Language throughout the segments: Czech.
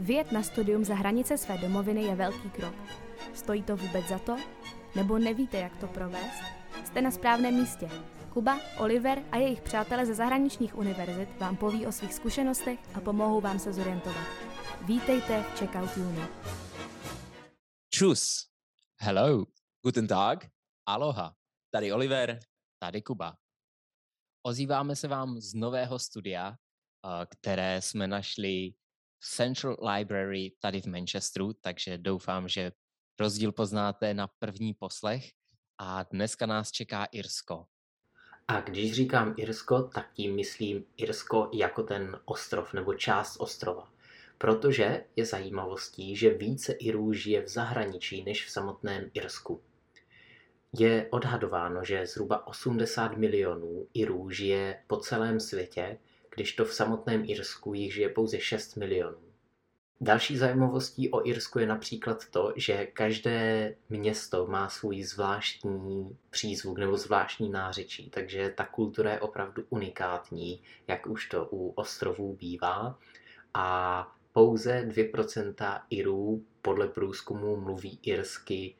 Vyjet na studium za hranice své domoviny je velký krok. Stojí to vůbec za to? Nebo nevíte, jak to provést? Jste na správném místě. Kuba, Oliver a jejich přátelé ze zahraničních univerzit vám poví o svých zkušenostech a pomohou vám se zorientovat. Vítejte v Checkout Uni. Čus. Hello. Guten Tag. Aloha. Tady Oliver, tady Kuba. Ozýváme se vám z nového studia, eh, které jsme našli Central Library tady v Manchesteru, takže doufám, že rozdíl poznáte na první poslech. A dneska nás čeká Irsko. A když říkám Irsko, tak tím myslím Irsko jako ten ostrov nebo část ostrova. Protože je zajímavostí, že více Irů žije v zahraničí než v samotném Irsku. Je odhadováno, že zhruba 80 milionů Irů žije po celém světě, když to v samotném Irsku jich žije pouze 6 milionů. Další zajímavostí o Irsku je například to, že každé město má svůj zvláštní přízvuk nebo zvláštní nářečí, takže ta kultura je opravdu unikátní, jak už to u ostrovů bývá. A pouze 2% Irů podle průzkumu mluví irsky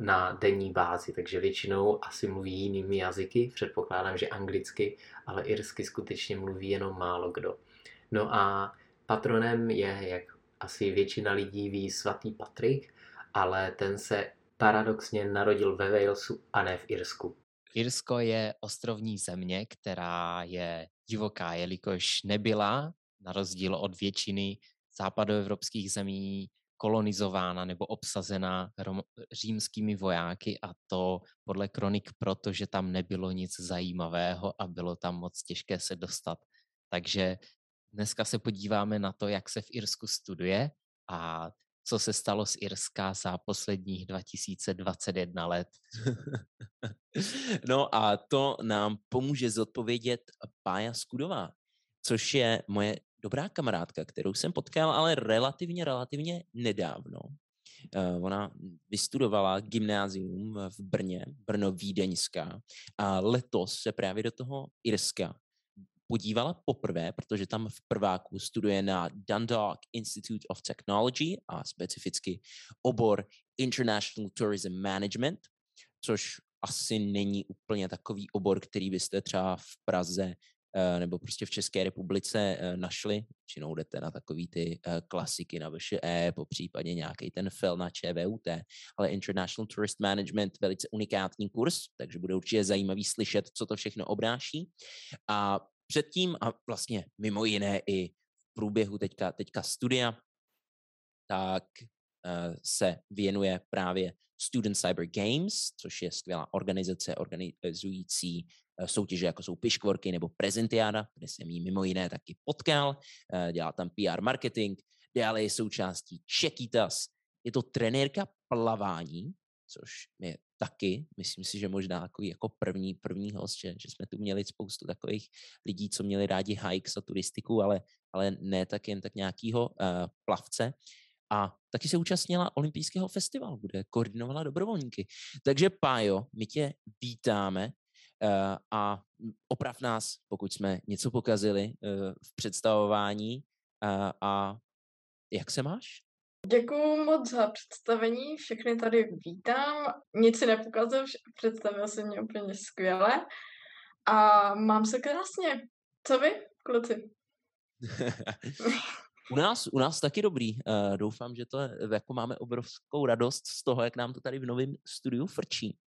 na denní bázi, takže většinou asi mluví jinými jazyky, předpokládám, že anglicky, ale irsky skutečně mluví jenom málo kdo. No a patronem je, jak asi většina lidí ví, svatý Patrik, ale ten se paradoxně narodil ve Walesu a ne v Irsku. Irsko je ostrovní země, která je divoká, jelikož nebyla, na rozdíl od většiny západoevropských zemí, kolonizována nebo obsazena rom, římskými vojáky a to podle kronik proto, že tam nebylo nic zajímavého a bylo tam moc těžké se dostat. Takže dneska se podíváme na to, jak se v Irsku studuje a co se stalo z Irska za posledních 2021 let. no a to nám pomůže zodpovědět Pája Skudová, což je moje dobrá kamarádka, kterou jsem potkal, ale relativně, relativně nedávno. Uh, ona vystudovala gymnázium v Brně, Brno Vídeňská a letos se právě do toho Irska podívala poprvé, protože tam v prváku studuje na Dundalk Institute of Technology a specificky obor International Tourism Management, což asi není úplně takový obor, který byste třeba v Praze Eh, nebo prostě v České republice eh, našli. Většinou jdete na takový ty eh, klasiky na VŠE, po případě nějaký ten fel na ČVUT, ale International Tourist Management velice unikátní kurz, takže bude určitě zajímavý slyšet, co to všechno obnáší. A předtím a vlastně mimo jiné i v průběhu teďka, teďka studia, tak se věnuje právě Student Cyber Games, což je skvělá organizace organizující Eh, soutěže, jako jsou Piškvorky nebo Prezentiáda, kde jsem jí mimo jiné taky potkal, eh, dělá tam PR marketing, dále je součástí Čekitas, je to trenérka plavání, což je taky, myslím si, že možná takový jako první, první host, že, že jsme tu měli spoustu takových lidí, co měli rádi hikes a turistiku, ale, ale ne tak jen tak nějakýho uh, plavce. A taky se účastnila olympijského festivalu, kde koordinovala dobrovolníky. Takže Pájo, my tě vítáme Eh, a oprav nás, pokud jsme něco pokazili eh, v představování. Eh, a jak se máš? Děkuji moc za představení, všechny tady vítám. Nic si nepokazil, představil se mě úplně skvěle. A mám se krásně. Co vy, kluci? u, nás, u nás taky dobrý. Uh, doufám, že to jako máme obrovskou radost z toho, jak nám to tady v novém studiu frčí.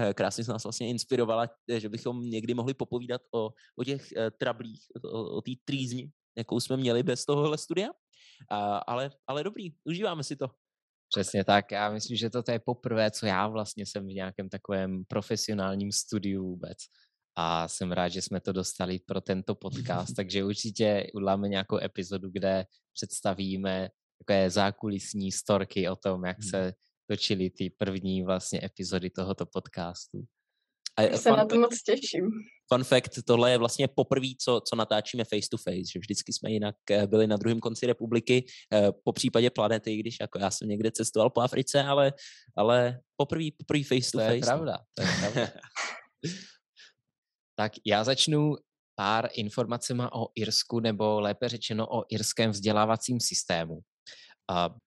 Eh, krásně se nás vlastně inspirovala, eh, že bychom někdy mohli popovídat o, o těch uh, trablích, o, o té trýzni, jakou jsme měli bez tohohle studia. Uh, ale, ale dobrý, užíváme si to. Přesně tak. Já myslím, že toto je poprvé, co já vlastně jsem v nějakém takovém profesionálním studiu vůbec. A jsem rád, že jsme to dostali pro tento podcast, takže určitě uděláme nějakou epizodu, kde představíme takové zákulisní storky o tom, jak hmm. se točili ty první vlastně epizody tohoto podcastu. A se na to moc těším. Fun fact, tohle je vlastně poprvé, co, co natáčíme face to face, že vždycky jsme jinak eh, byli na druhém konci republiky, eh, po případě planety, když jako já jsem někde cestoval po Africe, ale, ale poprvé, poprvé face to, to face. Je pravda, to je pravda. tak já začnu pár informacema o Irsku, nebo lépe řečeno o irském vzdělávacím systému.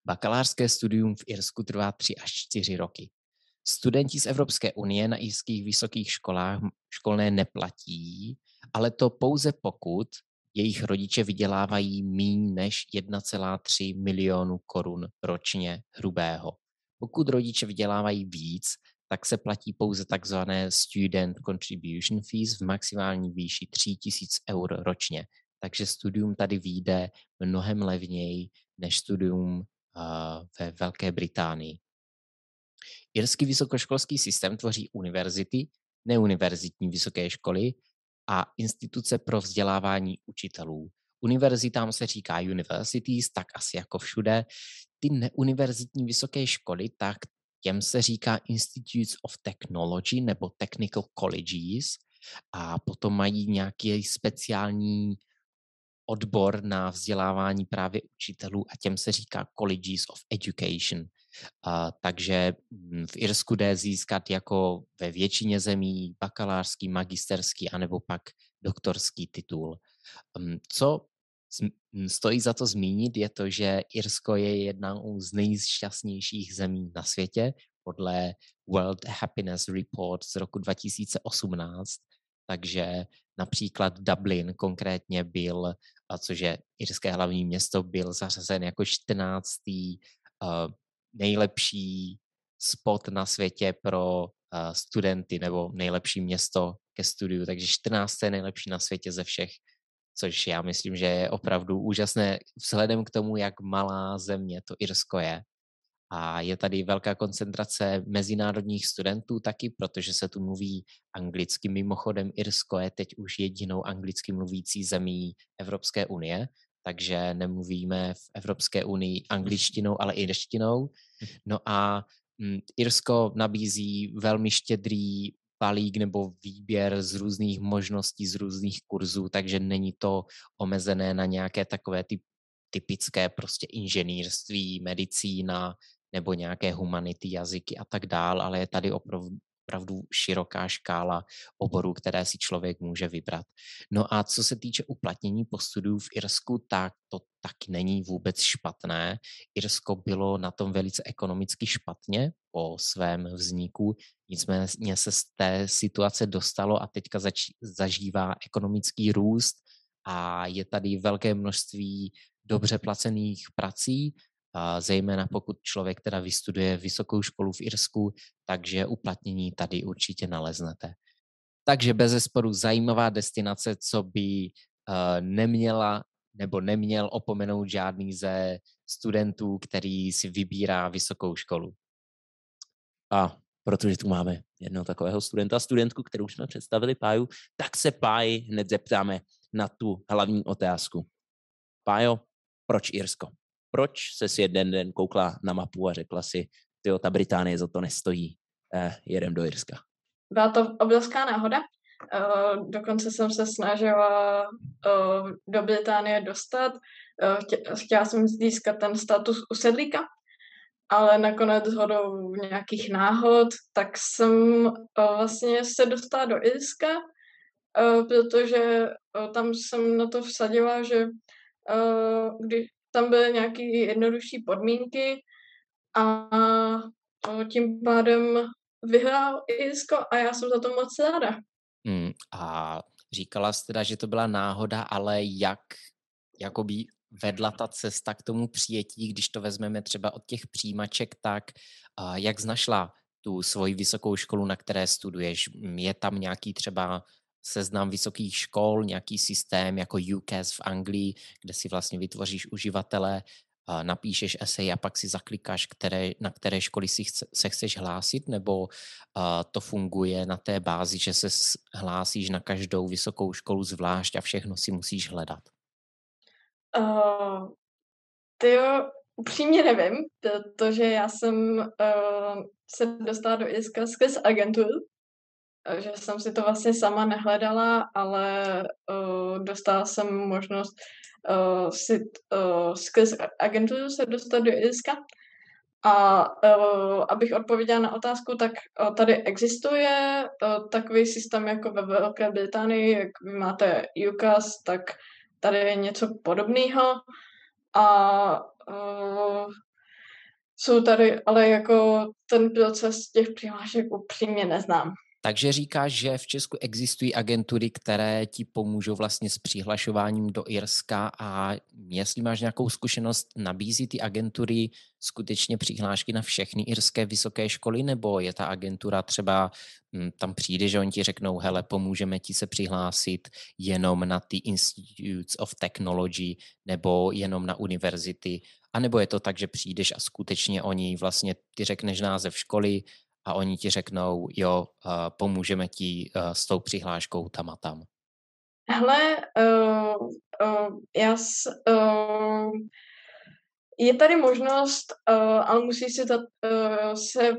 Bakalářské studium v Irsku trvá 3 až 4 roky. Studenti z Evropské unie na irských vysokých školách školné neplatí, ale to pouze pokud jejich rodiče vydělávají míň než 1,3 milionu korun ročně hrubého. Pokud rodiče vydělávají víc, tak se platí pouze takzvané student contribution fees v maximální výši 3000 eur ročně. Takže studium tady vyjde mnohem levněji než studium uh, ve Velké Británii. Irský vysokoškolský systém tvoří univerzity, neuniverzitní vysoké školy a instituce pro vzdělávání učitelů. Univerzitám se říká universities, tak asi jako všude. Ty neuniverzitní vysoké školy, tak těm se říká Institutes of Technology nebo Technical Colleges a potom mají nějaký speciální odbor na vzdělávání právě učitelů a těm se říká Colleges of Education. Uh, takže mm, v Irsku jde získat jako ve většině zemí bakalářský, magisterský anebo pak doktorský titul. Um, co stojí za to zmínit, je to, že Irsko je jedna z nejšťastnějších zemí na světě podle World Happiness Report z roku 2018. Takže například Dublin konkrétně byl, což je irské hlavní město, byl zařazen jako 14. Uh, nejlepší spot na světě pro uh, studenty nebo nejlepší město ke studiu, takže 14. nejlepší na světě ze všech což já myslím, že je opravdu úžasné vzhledem k tomu, jak malá země to Irsko je. A je tady velká koncentrace mezinárodních studentů taky, protože se tu mluví anglicky. Mimochodem Irsko je teď už jedinou anglicky mluvící zemí Evropské unie, takže nemluvíme v Evropské unii angličtinou, ale irštinou. No a mm, Irsko nabízí velmi štědrý balík nebo výběr z různých možností, z různých kurzů, takže není to omezené na nějaké takové ty typické prostě inženýrství, medicína nebo nějaké humanity, jazyky a tak dál, ale je tady opravdu, opravdu široká škála oborů, které si člověk může vybrat. No a co se týče uplatnění po studiu v Irsku, tak to taky není vůbec špatné. Irsko bylo na tom velice ekonomicky špatně po svém vzniku, nicméně se z té situace dostalo a teďka zač- zažívá ekonomický růst a je tady velké množství dobře placených prací, a zejména pokud člověk teda vystuduje vysokou školu v Irsku, takže uplatnění tady určitě naleznete. Takže bez zesporu zajímavá destinace, co by uh, neměla nebo neměl opomenout žádný ze studentů, který si vybírá vysokou školu. A protože tu máme jednoho takového studenta, studentku, kterou jsme představili Páju, tak se Páji hned zeptáme na tu hlavní otázku. Pájo, proč Irsko? Proč se jeden den koukla na mapu a řekla si, tyjo, ta Británie za to nestojí, eh, jedem do Irska? Byla to obrovská náhoda. Uh, dokonce jsem se snažila uh, do Británie dostat. Uh, chtěla jsem získat ten status usedlíka, ale nakonec hodou nějakých náhod, tak jsem vlastně se dostala do Irska, protože tam jsem na to vsadila, že když tam byly nějaké jednodušší podmínky a tím pádem vyhrál Irsko a já jsem za to moc ráda. Hmm, a říkala jsi teda, že to byla náhoda, ale jak jakoby vedla ta cesta k tomu přijetí, když to vezmeme třeba od těch přijímaček, tak jak znašla tu svoji vysokou školu, na které studuješ? Je tam nějaký třeba seznam vysokých škol, nějaký systém jako UCAS v Anglii, kde si vlastně vytvoříš uživatele, napíšeš esej a pak si zaklikáš, které, na které školy si chce, se chceš hlásit, nebo to funguje na té bázi, že se hlásíš na každou vysokou školu zvlášť a všechno si musíš hledat? Uh, ty jo, upřímně nevím, protože já jsem uh, se dostala do ISKA skrz agenturu, že jsem si to vlastně sama nehledala, ale uh, dostala jsem možnost uh, si uh, skrz agenturu se dostat do Irska A uh, abych odpověděla na otázku, tak uh, tady existuje uh, takový systém jako ve Velké Británii, jak vy máte UCAS, tak tady je něco podobného. A uh, jsou tady, ale jako ten proces těch přihlášek upřímně neznám. Takže říkáš, že v Česku existují agentury, které ti pomůžou vlastně s přihlašováním do Irska a jestli máš nějakou zkušenost, nabízí ty agentury skutečně přihlášky na všechny irské vysoké školy, nebo je ta agentura třeba, hm, tam přijde, že oni ti řeknou, hele, pomůžeme ti se přihlásit jenom na ty Institutes of Technology nebo jenom na univerzity, anebo je to tak, že přijdeš a skutečně oni vlastně, ty řekneš název školy, a oni ti řeknou, jo, uh, pomůžeme ti uh, s tou přihláškou tam a tam? Hele, uh, uh, já s, uh, je tady možnost, uh, ale musí si ta, uh, se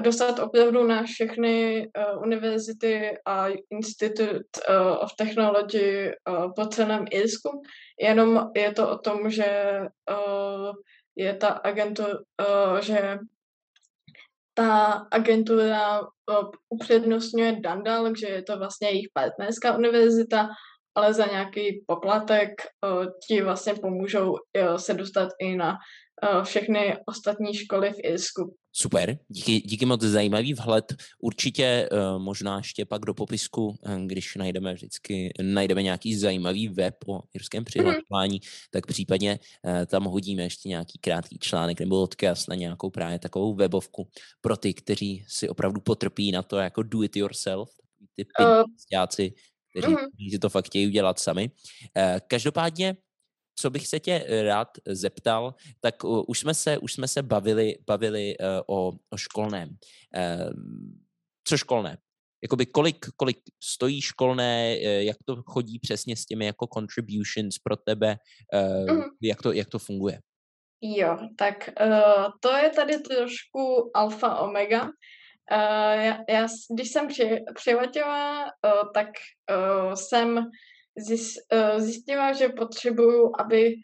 dostat opravdu na všechny uh, univerzity a Institute uh, of Technology uh, po celém Irsku. Jenom je to o tom, že uh, je ta agentura, uh, že ta agentura upřednostňuje Dundalk, že je to vlastně jejich partnerská univerzita, ale za nějaký poplatek ti vlastně pomůžou se dostat i na všechny ostatní školy v Irsku. Super, díky, díky moc zajímavý vhled. Určitě uh, možná ještě pak do popisku, uh, když najdeme vždycky, najdeme nějaký zajímavý web o jirském mhm. přihlašování, mm-hmm. tak případně uh, tam hodíme ještě nějaký krátký článek nebo odkaz na nějakou právě takovou webovku pro ty, kteří si opravdu potrpí na to jako do it yourself, ty pinstáci, uh, kteří, mm-hmm. kteří si to fakt chtějí udělat sami. Každopádně co bych se tě eh, rád zeptal, tak už jsme se, už jsme se bavili, bavili o, o školném. Uh, co školné? Jakoby kolik, kolik stojí školné, jak to chodí přesně s těmi jako contributions pro tebe, mm. jak, to, jak to funguje? Jo, tak uh, to je tady trošku alfa omega. Uh, já, já, když jsem při, přiletěla, uh, tak uh, jsem Eh, zjistila, že potřebuju, aby,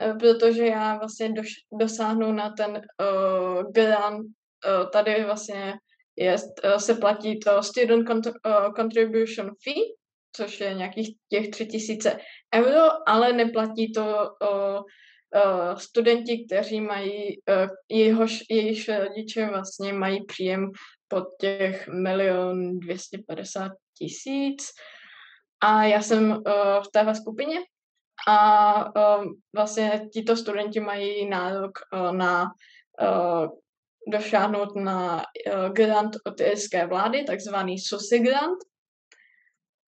eh, protože já vlastně doš, dosáhnu na ten uh, grant, uh, tady vlastně je, uh, se platí to student cont- uh, contribution fee, což je nějakých těch tři tisíce euro, ale neplatí to uh, uh, studenti, kteří mají, uh, jehož, jejichž rodiče vlastně mají příjem pod těch milion 250 tisíc. A já jsem uh, v téhle skupině a uh, vlastně tito studenti mají nárok uh, na uh, došáhnout na uh, grant od irské vlády, takzvaný SUSI grant.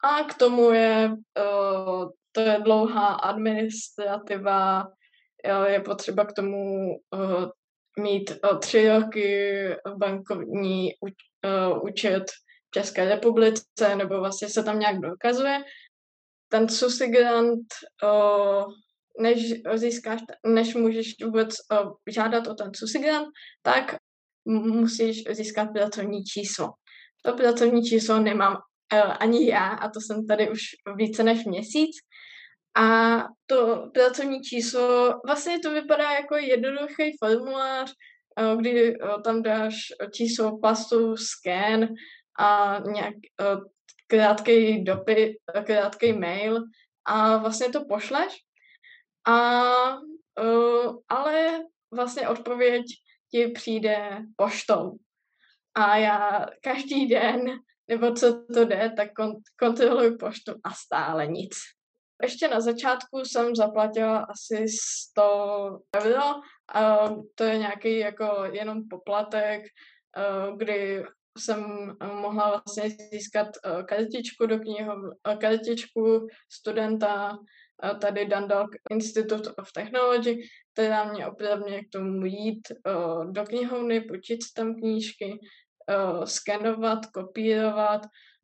A k tomu je, uh, to je dlouhá administrativa, je potřeba k tomu uh, mít uh, tři roky bankovní uh, účet České republice, nebo vlastně se tam nějak dokazuje. Ten SUSI grant, než získáš, než můžeš vůbec žádat o ten SUSI grant, tak musíš získat pracovní číslo. To pracovní číslo nemám ani já, a to jsem tady už více než měsíc. A to pracovní číslo, vlastně to vypadá jako jednoduchý formulář, kdy tam dáš číslo pasu, scan a nějak krátký dopis, krátký mail a vlastně to pošleš. A, uh, ale vlastně odpověď ti přijde poštou. A já každý den, nebo co to jde, tak kon- kontroluji poštu a stále nic. Ještě na začátku jsem zaplatila asi 100 euro, a to je nějaký jako jenom poplatek, kdy jsem eh, mohla vlastně získat eh, kartičku do knihu, eh, kartičku studenta tady Dundalk Institute of Technology, která mě opravně k tomu jít do knihovny, počít tam knížky, skenovat, kopírovat,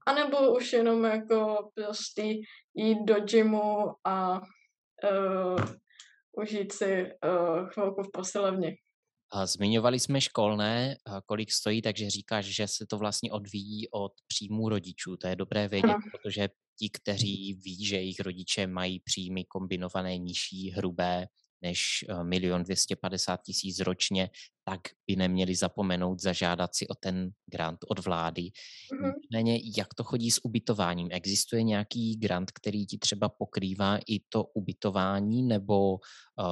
anebo už jenom jako prostě jít do gymu a uh, užít si uh, chvilku v posilovně. Zmiňovali jsme školné, kolik stojí, takže říkáš, že se to vlastně odvíjí od příjmů rodičů. To je dobré vědět, ano. protože ti, kteří ví, že jejich rodiče mají příjmy kombinované nižší, hrubé, než eh, milion 250 tisíc ročně, tak by neměli zapomenout zažádat si o ten grant od vlády. Mm-hmm. Nicméně, jak to chodí s ubytováním? Existuje nějaký grant, který ti třeba pokrývá i to ubytování, nebo uh,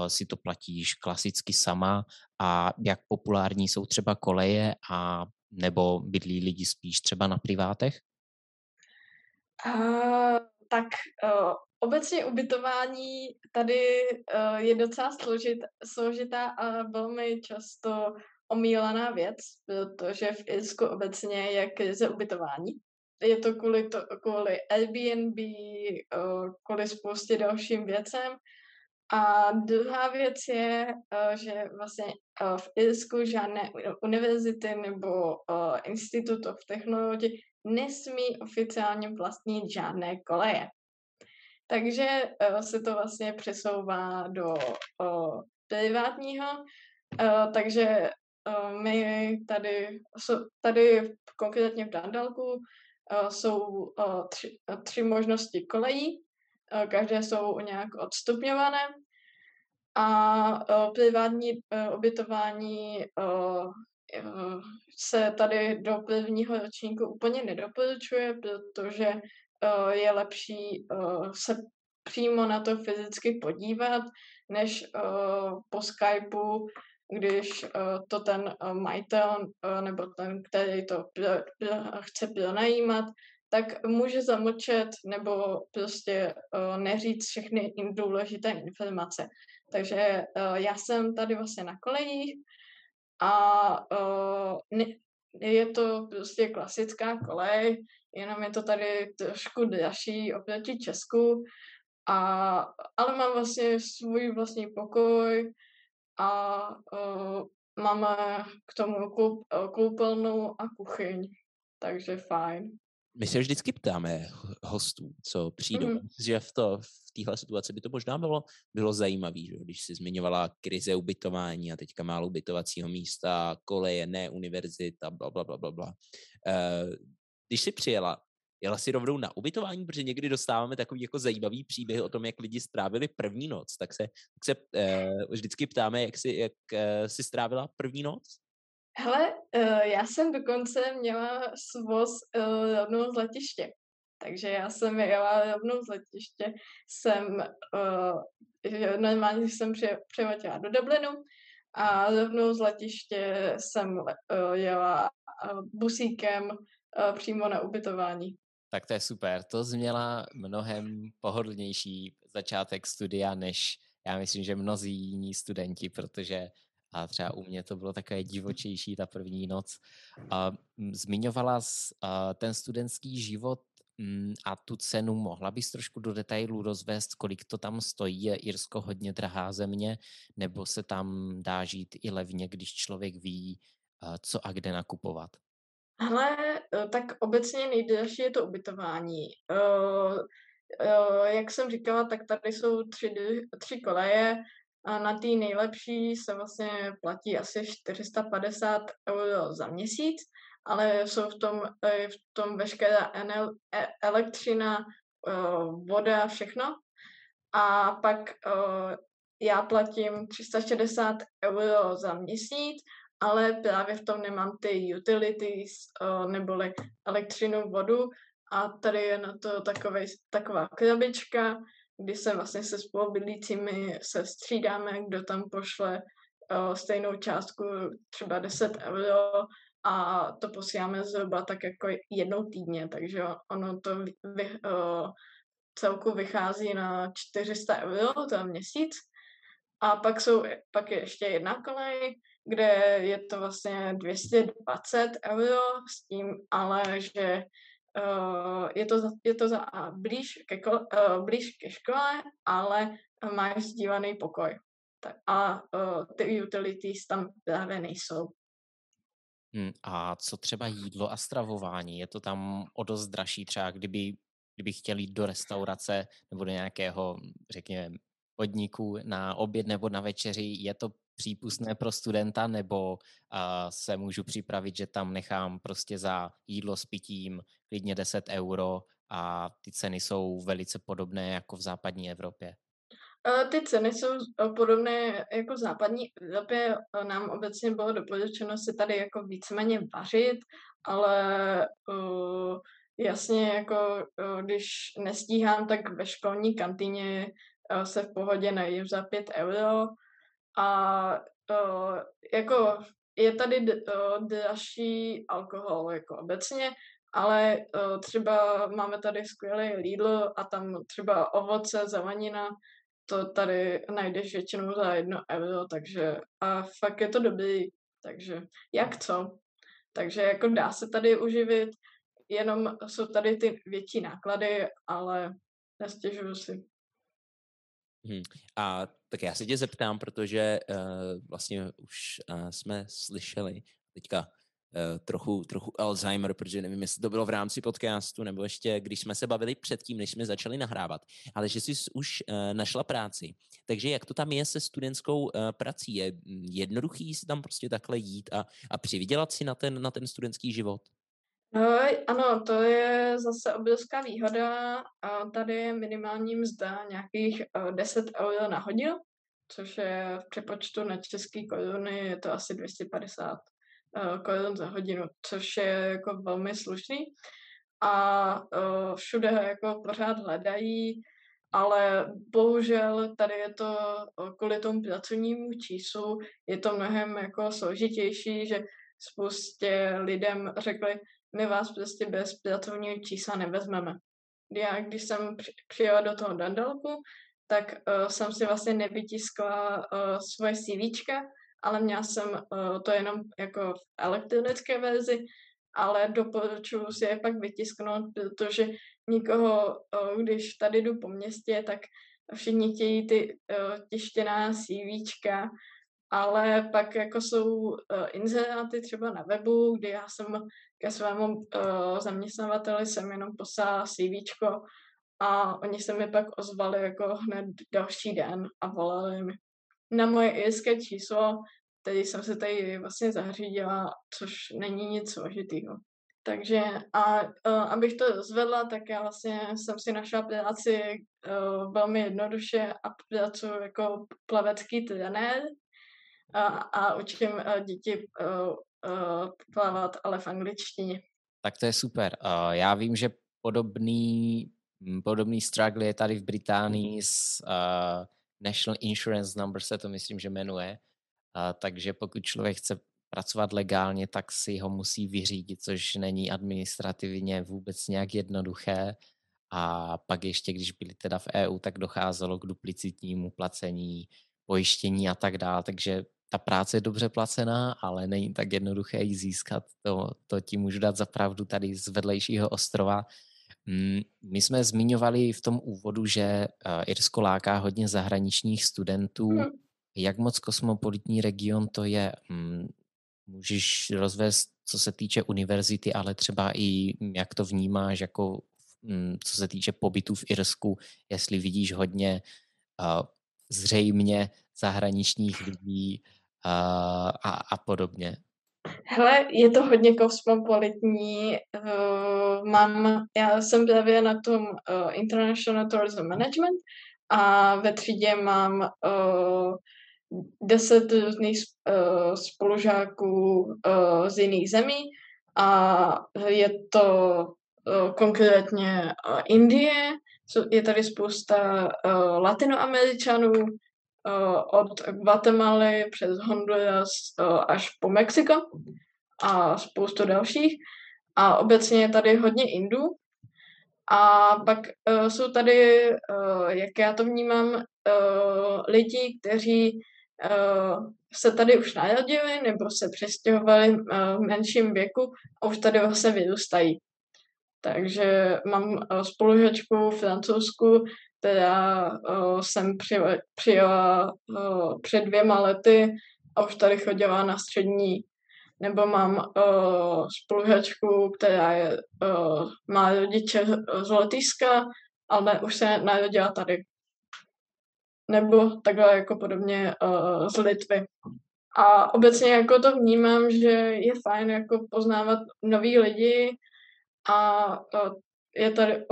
si to platíš klasicky sama? A jak populární jsou třeba koleje a nebo bydlí lidi spíš třeba na privátech? Uh, tak uh, obecně ubytování tady uh, je docela složit, složitá a velmi často omílaná věc, protože v Irsku obecně je krize ubytování. Je to kvůli, to, kvůli Airbnb, uh, kvůli spoustě dalším věcem. A druhá věc je, uh, že vlastně uh, v Irsku žádné univerzity nebo Institute of Technology nesmí oficiálně vlastnit žádné koleje. Takže uh, se to vlastně přesouvá do uh, privátního, uh, takže uh, my tady, tady konkrétně v Dandalku uh, jsou uh, tři, uh, tři možnosti kolejí, uh, každé jsou nějak odstupňované. A uh, privátní uh, ubytování uh, se tady do prvního ročníku úplně nedoporučuje, protože uh, je lepší uh, se přímo na to fyzicky podívat, než uh, po Skypeu, když to ten majitel nebo ten, který to chce pronajímat, tak může zamlčet nebo prostě neříct všechny důležité informace. Takže já jsem tady vlastně na kolejích a ne, je to prostě klasická kolej, jenom je to tady trošku dražší oproti Česku, a, ale mám vlastně svůj vlastní pokoj a uh, máme k tomu koup, koupelnu a kuchyň, takže fajn my se vždycky ptáme hostů, co přijdou. Mm-hmm. Že v, to, v téhle situaci by to možná bylo, bylo zajímavé, že? když jsi zmiňovala krize ubytování a teďka málo ubytovacího místa, koleje, ne univerzita, bla, bla, bla, bla, bla. Uh, když jsi přijela, jela si rovnou na ubytování, protože někdy dostáváme takový jako zajímavý příběh o tom, jak lidi strávili první noc, tak se, tak se uh, vždycky ptáme, jak jsi, jak, uh, jsi strávila první noc? Hele, uh, já jsem dokonce měla svoz uh, rovnou z letiště. Takže já jsem jela rovnou z letiště, jsem uh, normálně jsem pře- do Dublinu a rovnou z letiště jsem jela busíkem přímo na ubytování. Tak to je super. To změla mnohem pohodlnější začátek studia, než já myslím, že mnozí jiní studenti, protože a třeba u mě to bylo takové divočejší ta první noc. A zmiňovala jsi ten studentský život mm, a tu cenu. Mohla bys trošku do detailů rozvést, kolik to tam stojí? Je Irsko hodně drahá země, nebo se tam dá žít i levně, když člověk ví, co a kde nakupovat? Ale e, tak obecně nejdražší je to ubytování. E, e, jak jsem říkala, tak tady jsou tři, tři koleje a na té nejlepší se vlastně platí asi 450 euro za měsíc, ale jsou v tom, v tom veškerá e, elektřina, voda, všechno. A pak já platím 360 euro za měsíc, ale právě v tom nemám ty utilities, neboli elektřinu, vodu a tady je na to takovej, taková krabička, kdy se vlastně se spolubydlícími se střídáme, kdo tam pošle uh, stejnou částku, třeba 10 euro a to posíláme zhruba tak jako jednou týdně, takže ono to vy, uh, celku vychází na 400 euro za měsíc. A pak, jsou, pak je ještě jedna kolej, kde je to vlastně 220 euro s tím, ale že uh, je, to, je to za, uh, blíž, ke, uh, blíž ke škole, ale máš sdílený pokoj. A uh, ty utilities tam právě nejsou. Hmm, a co třeba jídlo a stravování? Je to tam o dost dražší třeba, kdyby, kdyby chtěli jít do restaurace nebo do nějakého, řekněme, podniku na oběd nebo na večeři, je to přípustné pro studenta, nebo uh, se můžu připravit, že tam nechám prostě za jídlo s pitím klidně 10 euro a ty ceny jsou velice podobné jako v západní Evropě? Ty ceny jsou podobné jako v západní Evropě. Nám obecně bylo doporučeno si tady jako víceméně vařit, ale uh, jasně jako uh, když nestíhám, tak ve školní kantýně uh, se v pohodě najím za 5 euro a uh, jako je tady uh, dražší alkohol jako obecně, ale uh, třeba máme tady skvělý Lidl a tam třeba ovoce, zelenina, to tady najdeš většinou za jedno euro, takže a fakt je to dobrý, takže jak co. Takže jako dá se tady uživit, jenom jsou tady ty větší náklady, ale nestěžuju si. Hmm. A tak já se tě zeptám, protože uh, vlastně už uh, jsme slyšeli teďka uh, trochu, trochu Alzheimer, protože nevím, jestli to bylo v rámci podcastu, nebo ještě když jsme se bavili předtím, než jsme začali nahrávat, ale že jsi už uh, našla práci. Takže jak to tam je se studentskou uh, prací? Je jednoduchý si tam prostě takhle jít a, a přivydělat si na ten, na ten studentský život? No, ano, to je zase obrovská výhoda. A tady je minimální mzda nějakých 10 euro na hodinu, což je v přepočtu na české koruny je to asi 250 korun za hodinu, což je jako velmi slušný. A všude jako pořád hledají, ale bohužel tady je to kvůli tomu pracovnímu číslu, je to mnohem jako složitější, že spoustě lidem řekli, my vás prostě bez pracovního čísla nevezmeme. Já, když jsem přijela do toho Dandalku, tak uh, jsem si vlastně nevytiskla uh, svoje CV, ale měla jsem uh, to jenom jako v elektronické verzi, ale doporučuji si je pak vytisknout, protože nikoho, uh, když tady jdu po městě, tak všichni chtějí ty uh, tištěná CV, ale pak jako jsou uh, inzeráty třeba na webu, kdy já jsem ke svému uh, zaměstnavateli jsem jenom poslala CV a oni se mi pak ozvali jako hned další den a volali mi na moje irské číslo, který jsem se tady vlastně zařídila, což není nic složitýho. Takže a uh, abych to rozvedla, tak já vlastně jsem si našla práci uh, velmi jednoduše a pracuji jako plavecký trenér a, a učím uh, děti uh, uh, plavat, ale v angličtině. Tak to je super. Já vím, že podobný, hm, podobný struggle je tady v Británii s uh, National Insurance Number se to myslím, že jmenuje. Uh, takže pokud člověk chce pracovat legálně, tak si ho musí vyřídit, což není administrativně vůbec nějak jednoduché. A pak ještě, když byli teda v EU, tak docházelo k duplicitnímu placení, pojištění a tak dále. Takže ta práce je dobře placená, ale není tak jednoduché ji získat. To, to ti můžu dát za pravdu tady z vedlejšího ostrova. Mm, my jsme zmiňovali v tom úvodu, že eh, Irsko láká hodně zahraničních studentů. Hmm. Jak moc kosmopolitní region to je? Mm, můžeš rozvést, co se týče univerzity, ale třeba i mm, jak to vnímáš, jako co se týče pobytu v Irsku, jestli vidíš hodně uh, zřejmě zahraničních lidí, a, a, podobně? Hele, je to hodně kosmopolitní. Uh, mám, já jsem právě na tom uh, International Tourism Management a ve třídě mám uh, deset různých uh, spolužáků uh, z jiných zemí a je to uh, konkrétně uh, Indie, je tady spousta uh, latinoameričanů, od Guatemaly přes Honduras uh, až po Mexiko a spoustu dalších. A obecně je tady hodně Indů. A pak uh, jsou tady, jak já to vnímám, lidi, kteří se tady už narodili nebo se přestěhovali v menším věku a už tady vlastně vyrůstají. Takže mám uh, spolužačku francouzsku, která jsem přijela, přijela uh, před dvěma lety a už tady chodila na střední. Nebo mám uh, spolužačku, která je, má rodiče z Lotyšska, ale už se narodila tady. Nebo takhle jako podobně z Litvy. A obecně jako to vnímám, že je fajn jako poznávat nový lidi a je tady,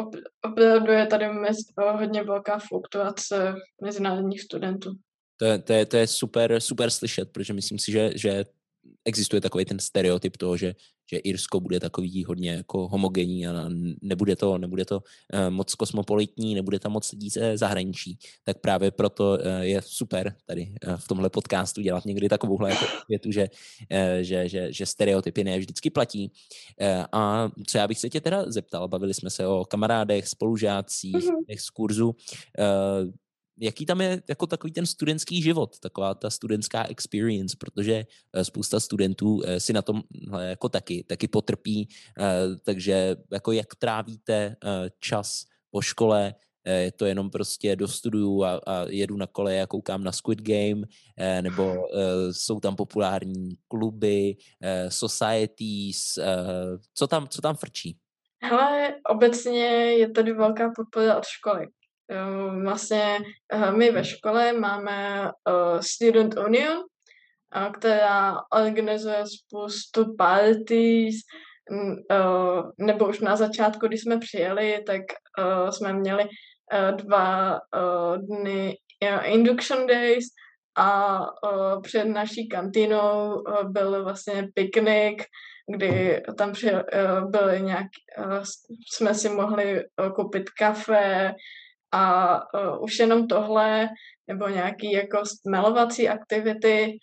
opravdu je tady mez, hodně velká fluktuace mezinárodních studentů. To je, to je, to je super, super slyšet, protože myslím si, že, že existuje takový ten stereotyp toho, že, že Irsko bude takový hodně jako homogenní a nebude to, nebude to uh, moc kosmopolitní, nebude tam moc lidí ze zahraničí, tak právě proto uh, je super tady uh, v tomhle podcastu dělat někdy takovouhle jako větu, že, že, že, že stereotypy ne vždycky platí. A co já bych se tě teda zeptal, bavili jsme se o kamarádech, spolužácích mm-hmm. z kurzu. Jaký tam je jako takový ten studentský život, taková ta studentská experience, protože eh, spousta studentů eh, si na tom jako taky, taky potrpí, eh, takže jako jak trávíte čas po škole, je to jenom prostě dostuduju a, a jedu na kole a koukám na Squid Game, nebo jsou tam populární kluby, societies, co tam, co tam frčí? Hele, obecně je tady velká podpora od školy. Ehm, vlastně eh, my ve škole máme uh, Student Union, která organizuje spoustu parties, uh, nebo už na začátku, když jsme přijeli, tak jsme měli dva dny induction days a před naší kantínou uh, byl vlastně piknik, kdy tam byly nějak, jsme si mohli koupit kafe, a uh, už jenom tohle, nebo nějaký jako stmelovací aktivity,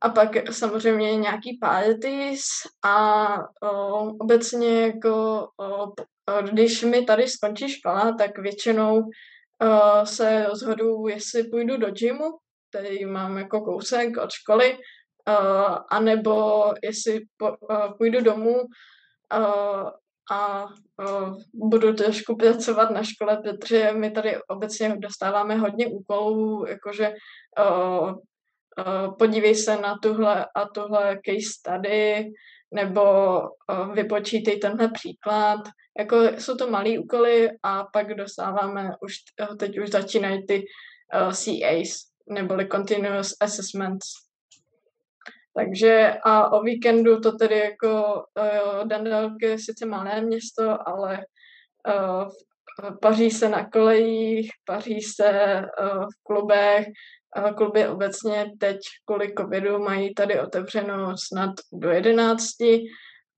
a pak samozřejmě nějaký parties a uh, obecně jako uh, když mi tady skončí škola, tak většinou uh, se rozhodu, jestli půjdu do gymu, který mám jako kousek od školy, uh, anebo jestli po, uh, půjdu domů uh, a uh, budu trošku pracovat na škole, protože my tady obecně dostáváme hodně úkolů, jakože uh, uh, podívej se na tuhle a tuhle case study, nebo uh, vypočítej tenhle příklad. Jako jsou to malé úkoly a pak dostáváme, už teď už začínají ty uh, CAs, neboli Continuous Assessments, takže a o víkendu to tedy jako uh, Dandelk je sice malé město, ale uh, paří se na kolejích, paří se uh, v klubech, uh, kluby obecně teď kvůli covidu mají tady otevřeno snad do jedenácti,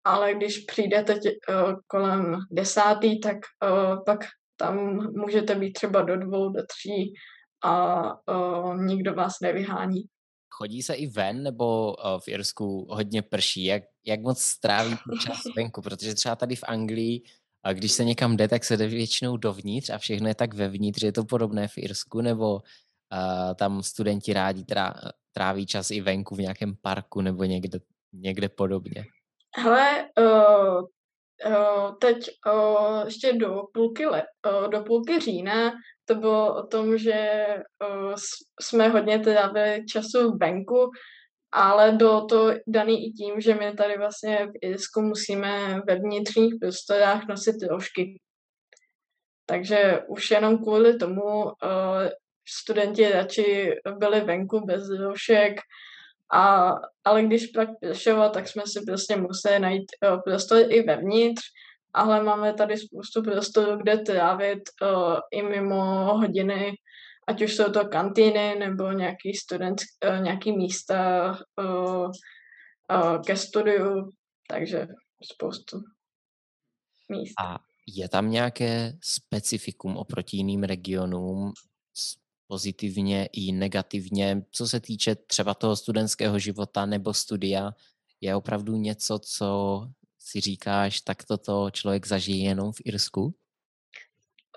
ale když přijde teď uh, kolem desátý, tak uh, pak tam můžete být třeba do dvou, do tří a uh, nikdo vás nevyhání. Chodí se i ven, nebo v Irsku hodně prší? Jak, jak moc stráví čas venku? Protože třeba tady v Anglii, a když se někam jde, tak se jde většinou dovnitř a všechno je tak vevnitř. Je to podobné v Irsku, nebo uh, tam studenti rádi trá, tráví čas i venku v nějakém parku nebo někde, někde podobně? Hele, uh, teď uh, ještě do půlky, let, uh, do půlky října to bylo o tom, že jsme hodně trávili času venku, ale bylo to daný i tím, že my tady vlastně v Irsku musíme ve vnitřních prostorách nosit rožky. Takže už jenom kvůli tomu uh, studenti radši byli venku bez rožek, a, ale když pak pršelo, tak jsme si prostě museli najít uh, prostor i vevnitř, ale máme tady spoustu prostoru, kde trávit uh, i mimo hodiny, ať už jsou to kantýny nebo nějaký student, uh, nějaký místa uh, uh, ke studiu, takže spoustu míst. A je tam nějaké specifikum oproti jiným regionům, pozitivně i negativně, co se týče třeba toho studentského života nebo studia, je opravdu něco, co si říkáš, tak toto člověk zažije jenom v Irsku?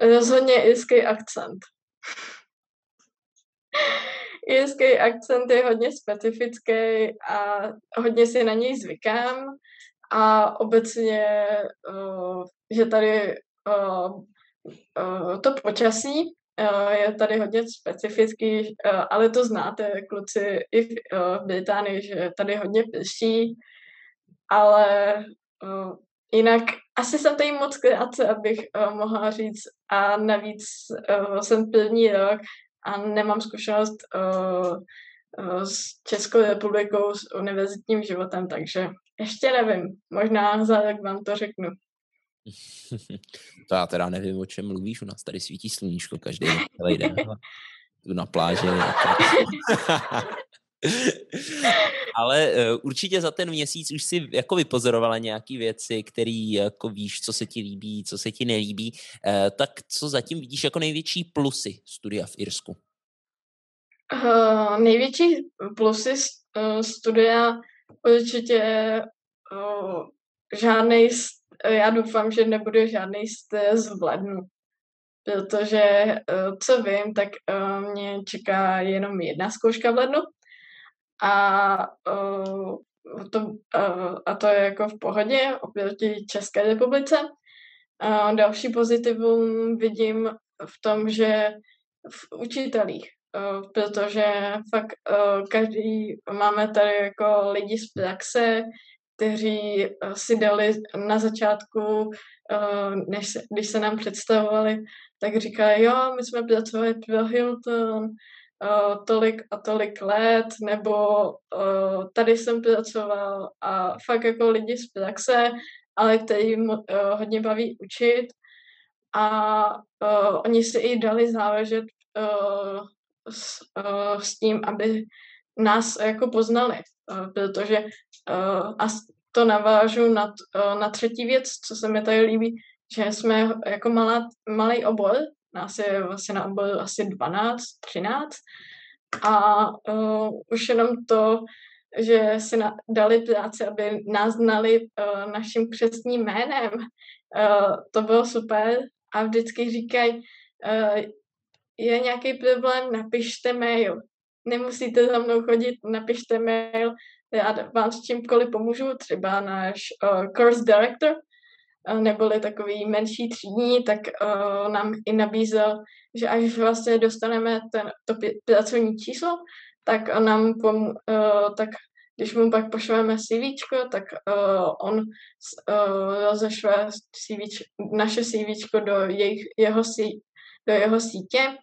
Rozhodně irský akcent. irský akcent je hodně specifický a hodně si na něj zvykám a obecně, uh, že tady uh, uh, to počasí je tady hodně specifický, uh, ale to znáte, kluci, i v, uh, v Británii, že tady hodně prší, ale jinak asi jsem tady moc krátce, abych mohla říct a navíc jsem první rok a nemám zkušenost s Českou republikou, s univerzitním životem, takže ještě nevím. Možná za rok vám to řeknu. to já teda nevím, o čem mluvíš, u nás tady svítí sluníčko každý celý den. Tu na pláži. Ale uh, určitě za ten měsíc už si jako vypozorovala nějaké věci, které jako víš, co se ti líbí, co se ti nelíbí. Uh, tak co zatím vidíš jako největší plusy studia v Irsku? Uh, největší plusy studia určitě uh, žádný, já doufám, že nebude žádný stres v lednu, protože uh, co vím, tak uh, mě čeká jenom jedna zkouška v lednu a to, a to je jako v pohodě oproti České republice. Další pozitivum vidím v tom, že v učitelích, protože fakt každý, máme tady jako lidi z praxe, kteří uh, si dali na začátku, uh, než se, když se nám představovali, tak říkají, jo, my jsme pracovali pro Hilton, uh, tolik a tolik let, nebo tady jsem pracoval a fakt jako lidi z praxe, ale který hodně baví učit. A oni si i dali záležet s, s tím, aby nás jako poznali, protože uh, a to navážu na, uh, na třetí věc, co se mi tady líbí, že jsme jako malá, malý obor, nás je vlastně na oboru asi 12, 13 a uh, už jenom to, že si na, dali práci, aby nás znali uh, naším křesním jménem, uh, to bylo super a vždycky říkají, uh, je nějaký problém, napište mail. Nemusíte za mnou chodit, napište mail, já vám s čímkoliv pomůžu, třeba náš uh, course director, neboli takový menší třídní, tak uh, nám i nabízel, že až vlastně dostaneme ten, to pracovní číslo, tak nám pom, uh, tak když mu pak pošleme CV, tak uh, on uh, rozešle CV, naše CV do jejich, jeho, sí, do jeho sítě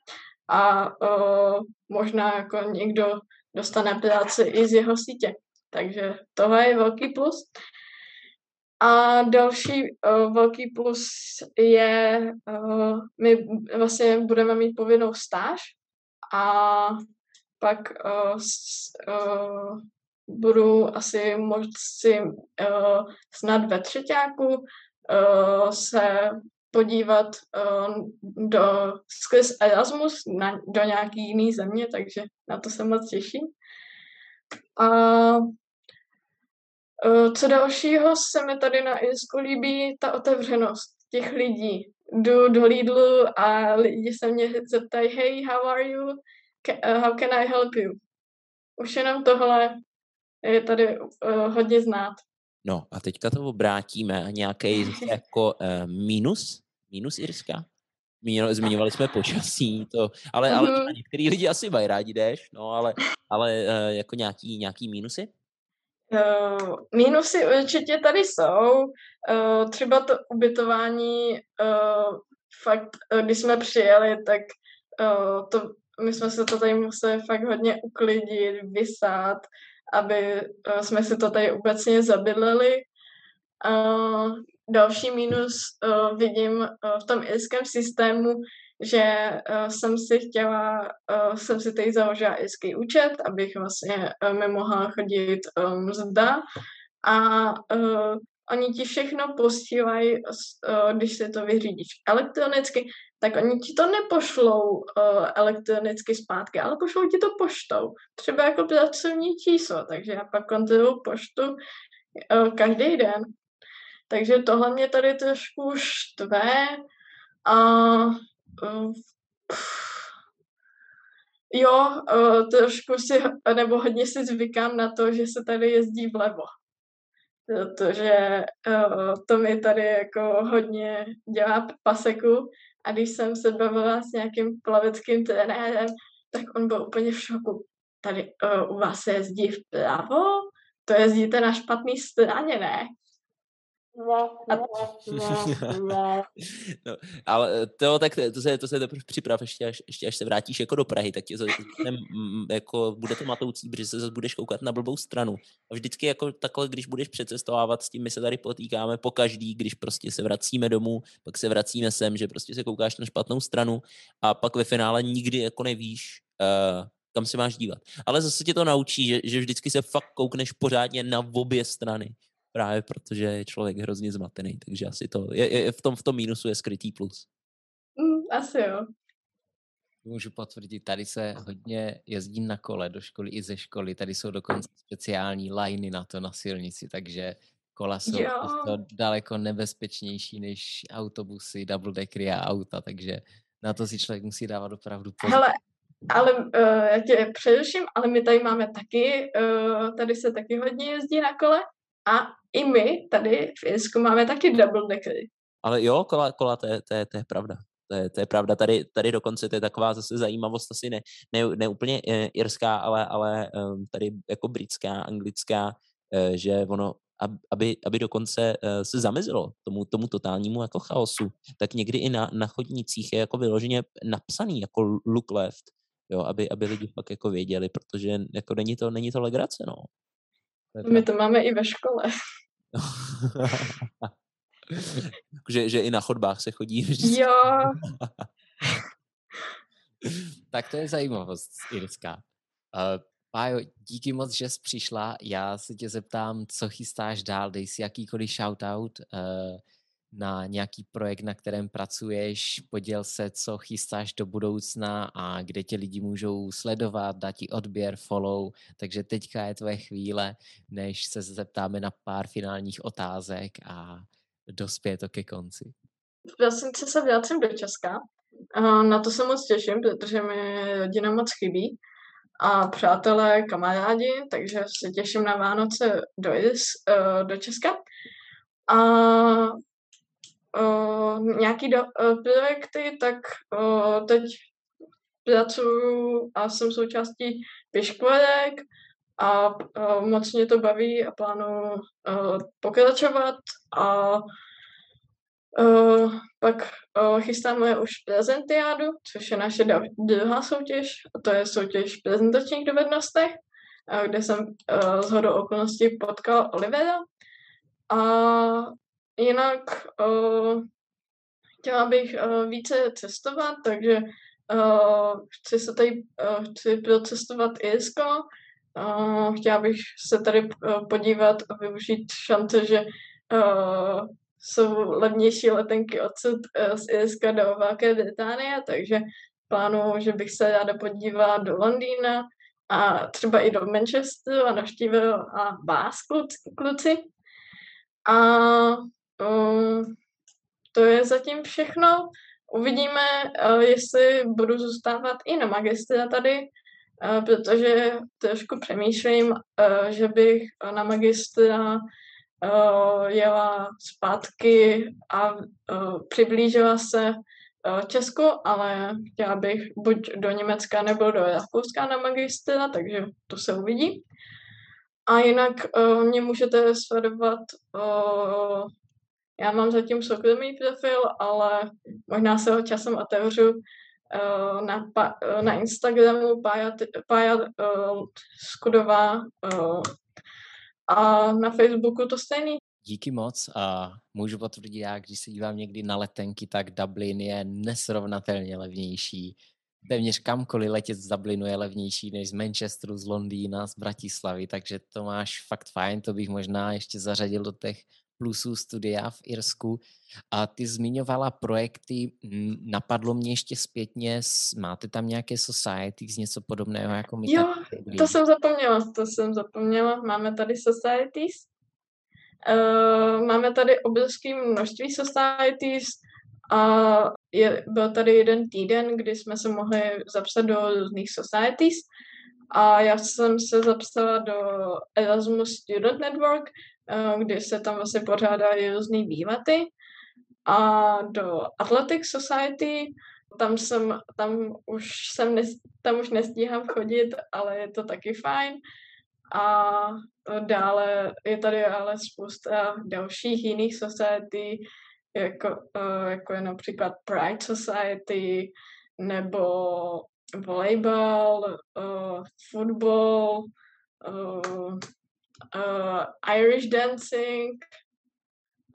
a uh, možná jako někdo dostane práci i z jeho sítě. Takže tohle je velký plus. A další uh, velký plus je, uh, my vlastně budeme mít povinnou stáž a pak uh, s, uh, budu asi moci uh, snad ve třetíku uh, se podívat uh, do skrz Erasmus na, do nějaký jiný země, takže na to se moc těším. A Eh, co dalšího se mi tady na Irsku líbí, ta otevřenost těch lidí. Jdu do Lidlu a lidi se mě zeptají, hey, how are you? Uh, how can I help you? Už jenom tohle je tady uh, hodně znát. No a teďka to obrátíme. Nějaký jako uh, minus? Minus Irska? Zmiňovali jsme počasí, to, ale, ale uh-huh. některý lidi asi mají rádi jdeš, no ale, ale uh, jako nějaký, nějaký mínusy? Uh, mínusy určitě tady jsou. Uh, třeba to ubytování, uh, fakt, když jsme přijeli, tak uh, to, my jsme se to tady museli fakt hodně uklidit, vysát, aby uh, jsme si to tady obecně zabydleli. Uh, další mínus uh, vidím v tom irském systému, že jsem si chtěla, jsem si tady založila irský účet, abych vlastně mi mohla chodit mzda a oni ti všechno posílají, uh, když si to vyřídíš elektronicky, tak oni ti to nepošlou uh, elektronicky zpátky, ale pošlou ti to poštou. Třeba jako pracovní číslo, takže já pak kontroluji poštu uh, každý den. Takže tohle mě tady trošku štve a jo, trošku si, nebo hodně si zvykám na to, že se tady jezdí vlevo. Protože uh, to mi tady jako hodně dělá paseku a když jsem se bavila s nějakým plaveckým trenérem, tak on byl úplně v šoku. Tady uh, u vás se jezdí vpravo? To jezdíte na špatný straně, ne? no, ale to, tak to se, to se teprve připrav, ještě až, ještě až se vrátíš jako do Prahy, tak tě to, jako, bude to matoucí, protože se zase budeš koukat na blbou stranu. A vždycky jako takhle, když budeš přecestovávat, s tím my se tady potýkáme po každý, když prostě se vracíme domů, pak se vracíme sem, že prostě se koukáš na špatnou stranu a pak ve finále nikdy jako nevíš, uh, kam se máš dívat. Ale zase tě to naučí, že, že vždycky se fakt koukneš pořádně na obě strany právě protože je člověk hrozně zmatený, takže asi to, je, je, v, tom, v tom mínusu je skrytý plus. Mm, asi jo. Můžu potvrdit, tady se hodně jezdí na kole do školy i ze školy, tady jsou dokonce speciální lajny na to na silnici, takže kola jsou to daleko nebezpečnější než autobusy, double deckery a auta, takže na to si člověk musí dávat opravdu pozor. Hele, ale uh, já tě především, ale my tady máme taky, uh, tady se taky hodně jezdí na kole a i my tady v Irsku máme taky double deckery. Ale jo, kola, kola to, je, to, je, to je pravda. To je, to je pravda. Tady, tady dokonce to je taková zase zajímavost, asi ne, ne, ne úplně e, irská, ale, ale um, tady jako britská, anglická, e, že ono, aby, aby dokonce e, se zamezilo tomu, tomu totálnímu jako chaosu, tak někdy i na, na chodnicích je jako vyloženě napsaný jako look left, jo, aby, aby lidi fakt jako věděli, protože jako není to, není to legrace, no. To My to máme i ve škole. že, že i na chodbách se chodí vždycky. Jo. tak to je zajímavost irská. Uh, Pájo, díky moc, že jsi přišla. Já se tě zeptám, co chystáš dál, dej si jakýkoliv shoutout. Uh, na nějaký projekt, na kterém pracuješ, poděl se, co chystáš do budoucna a kde tě lidi můžou sledovat, dát ti odběr, follow, takže teďka je tvoje chvíle, než se zeptáme na pár finálních otázek a dospěje to ke konci. V prosince se vracím do Česka. Na to se moc těším, protože mi rodina moc chybí a přátelé, kamarádi, takže se těším na Vánoce do, Iris, eh, do Česka. A uh, nějaký do, uh, projekty, tak uh, teď pracuju a jsem součástí piškvarek a uh, moc mě to baví a plánuju uh, pokračovat a uh, pak uh, chystáme už prezentiádu, což je naše druhá soutěž, a to je soutěž prezentačních dovednostech, uh, kde jsem uh, z hodou okolností potkal Olivera a Jinak uh, chtěla bych uh, více cestovat, takže uh, chci se tady uh, chci procestovat Irsko. Uh, chtěla bych se tady uh, podívat a využít šance, že uh, jsou levnější letenky odsud uh, z Irska do Velké Británie, takže plánuju, že bych se ráda podívala do Londýna a třeba i do Manchesteru a navštívil a vás, kluci. A Uh, to je zatím všechno. Uvidíme, uh, jestli budu zůstávat i na magistra tady, uh, protože trošku přemýšlím, uh, že bych na magistra uh, jela zpátky a uh, přiblížila se Česku, ale chtěla bych buď do Německa nebo do Rakouska na magistra, takže to se uvidí. A jinak uh, mě můžete sledovat uh, já mám zatím soukromý profil, ale možná se ho časem otevřu uh, na, uh, na Instagramu Pája, Pája uh, Skudová a na Facebooku to stejný. Díky moc a můžu potvrdit já, když se dívám někdy na letenky, tak Dublin je nesrovnatelně levnější. Téměř kamkoliv letět z Dublinu je levnější než z Manchesteru, z Londýna, z Bratislavy, takže to máš fakt fajn, to bych možná ještě zařadil do těch plusů studia v Irsku. A ty zmiňovala projekty, napadlo mě ještě zpětně, máte tam nějaké societies, něco podobného jako my? Jo, to jsem zapomněla, to jsem zapomněla. Máme tady societies. Uh, máme tady obrovské množství societies a je, byl tady jeden týden, kdy jsme se mohli zapsat do různých societies a já jsem se zapsala do Erasmus Student Network, kdy se tam vlastně pořádají různý výlety a do Athletic Society, tam jsem, tam už jsem, nes, tam už nestíhám chodit, ale je to taky fajn. A dále je tady ale spousta dalších jiných society, jako, jako je například Pride Society, nebo volejbal, uh, fotbal, uh, uh, Irish dancing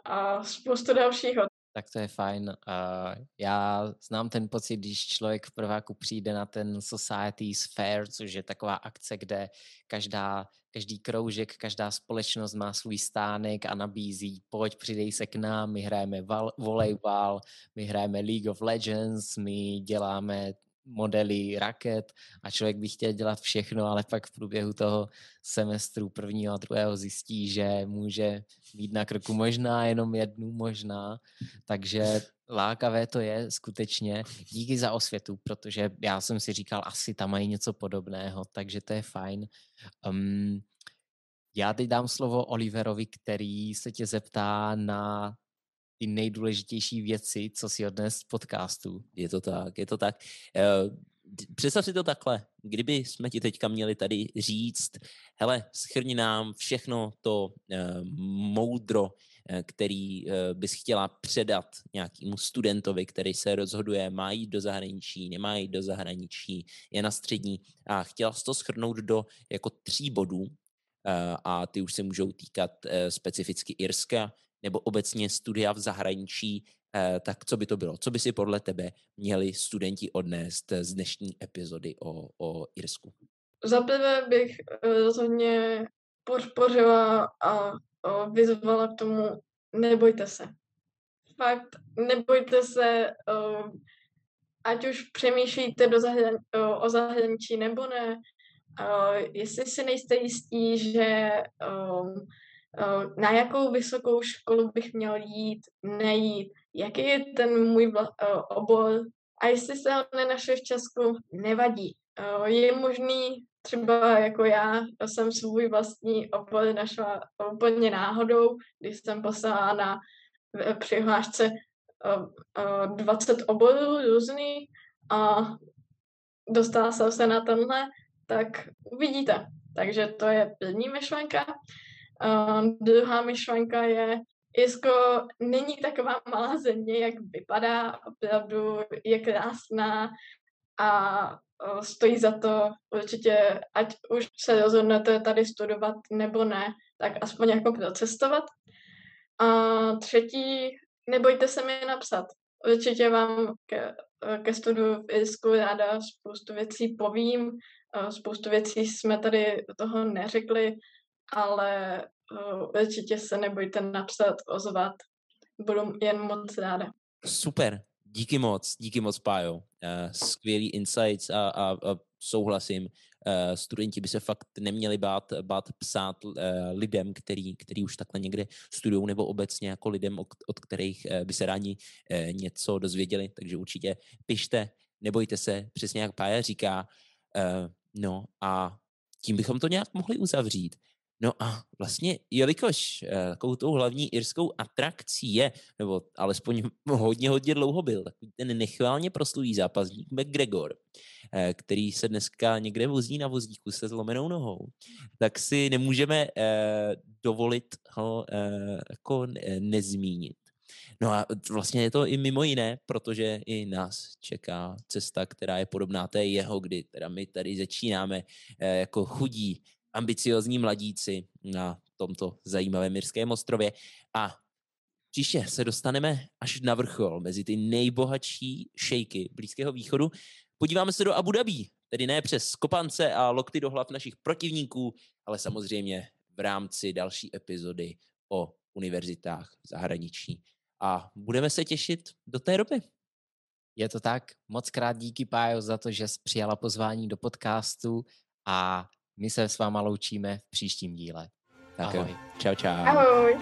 a spoustu dalšího. Tak to je fajn. Uh, já znám ten pocit, když člověk v prváku přijde na ten Society's Fair, což je taková akce, kde každá, každý kroužek, každá společnost má svůj stánek a nabízí, pojď, přidej se k nám, my hrajeme volejbal, my hrajeme League of Legends, my děláme modely raket a člověk by chtěl dělat všechno, ale pak v průběhu toho semestru prvního a druhého zjistí, že může mít na krku možná jenom jednu, možná. Takže lákavé to je skutečně. Díky za osvětu, protože já jsem si říkal, asi tam mají něco podobného, takže to je fajn. Um, já teď dám slovo Oliverovi, který se tě zeptá na ty nejdůležitější věci, co si odnes z podcastu. Je to tak, je to tak. Eh, představ si to takhle. Kdyby jsme ti teďka měli tady říct, hele, schrni nám všechno to uh, moudro, uh, který bys chtěla předat nějakému studentovi, který se rozhoduje, má jít do zahraničí, nemá jít do zahraničí, je na střední a chtěla to schrnout do jako tří bodů, a ty už se můžou týkat specificky Irska, nebo obecně studia v zahraničí, eh, tak co by to bylo? Co by si podle tebe měli studenti odnést z dnešní epizody o, o Irsku? Za prvé bych eh, rozhodně podpořila a vyzvala k tomu, nebojte se. Fakt, nebojte se, eh, ať už přemýšlíte do zahrani- o zahraničí nebo ne, jestli si nejste jistí, že na jakou vysokou školu bych měl jít, nejít, jaký je ten můj uh, obor a jestli se ho nenašel v Česku, nevadí. Uh, je možný, třeba jako já, jsem svůj vlastní obor našla úplně náhodou, když jsem poslala na přihlášce uh, uh, 20 oborů různý a dostala jsem se na tenhle, tak uvidíte. Takže to je první myšlenka. Uh, druhá myšlenka je, Irsko není taková malá země, jak vypadá, opravdu je krásná a uh, stojí za to určitě, ať už se rozhodnete tady studovat nebo ne, tak aspoň jako procestovat. A třetí, nebojte se mi napsat. Určitě vám ke, ke studiu v Irsku ráda spoustu věcí povím, spoustu věcí jsme tady toho neřekli, ale uh, určitě se nebojte napsat, ozvat. Budu jen moc ráda. Super, díky moc, díky moc, Pájo. Uh, skvělý insights a, a, a souhlasím. Uh, studenti by se fakt neměli bát, bát psát uh, lidem, který, který už takhle někde studují, nebo obecně jako lidem, od, od kterých uh, by se rádi uh, něco dozvěděli. Takže určitě pište, nebojte se, přesně jak Pája říká. Uh, no a tím bychom to nějak mohli uzavřít. No a vlastně, jelikož uh, takovou tou hlavní irskou atrakcí je, nebo alespoň hodně, hodně dlouho byl, takový ten nechválně proslulý zápasník McGregor, uh, který se dneska někde vozí na vozíku se zlomenou nohou, tak si nemůžeme uh, dovolit ho jako nezmínit. No a vlastně je to i mimo jiné, protože i nás čeká cesta, která je podobná té jeho, kdy teda my tady začínáme jako chudí ambiciozní mladíci na tomto zajímavém Mirském ostrově. A příště se dostaneme až na vrchol mezi ty nejbohatší šejky Blízkého východu. Podíváme se do Abu Dhabi, tedy ne přes kopance a lokty do hlav našich protivníků, ale samozřejmě v rámci další epizody o univerzitách v zahraničí. A budeme se těšit do té doby. Je to tak. Moc krát díky, Pájo, za to, že jsi přijala pozvání do podcastu a my se s váma loučíme v příštím díle. Tak Ahoj. Čau, čau. Ahoj.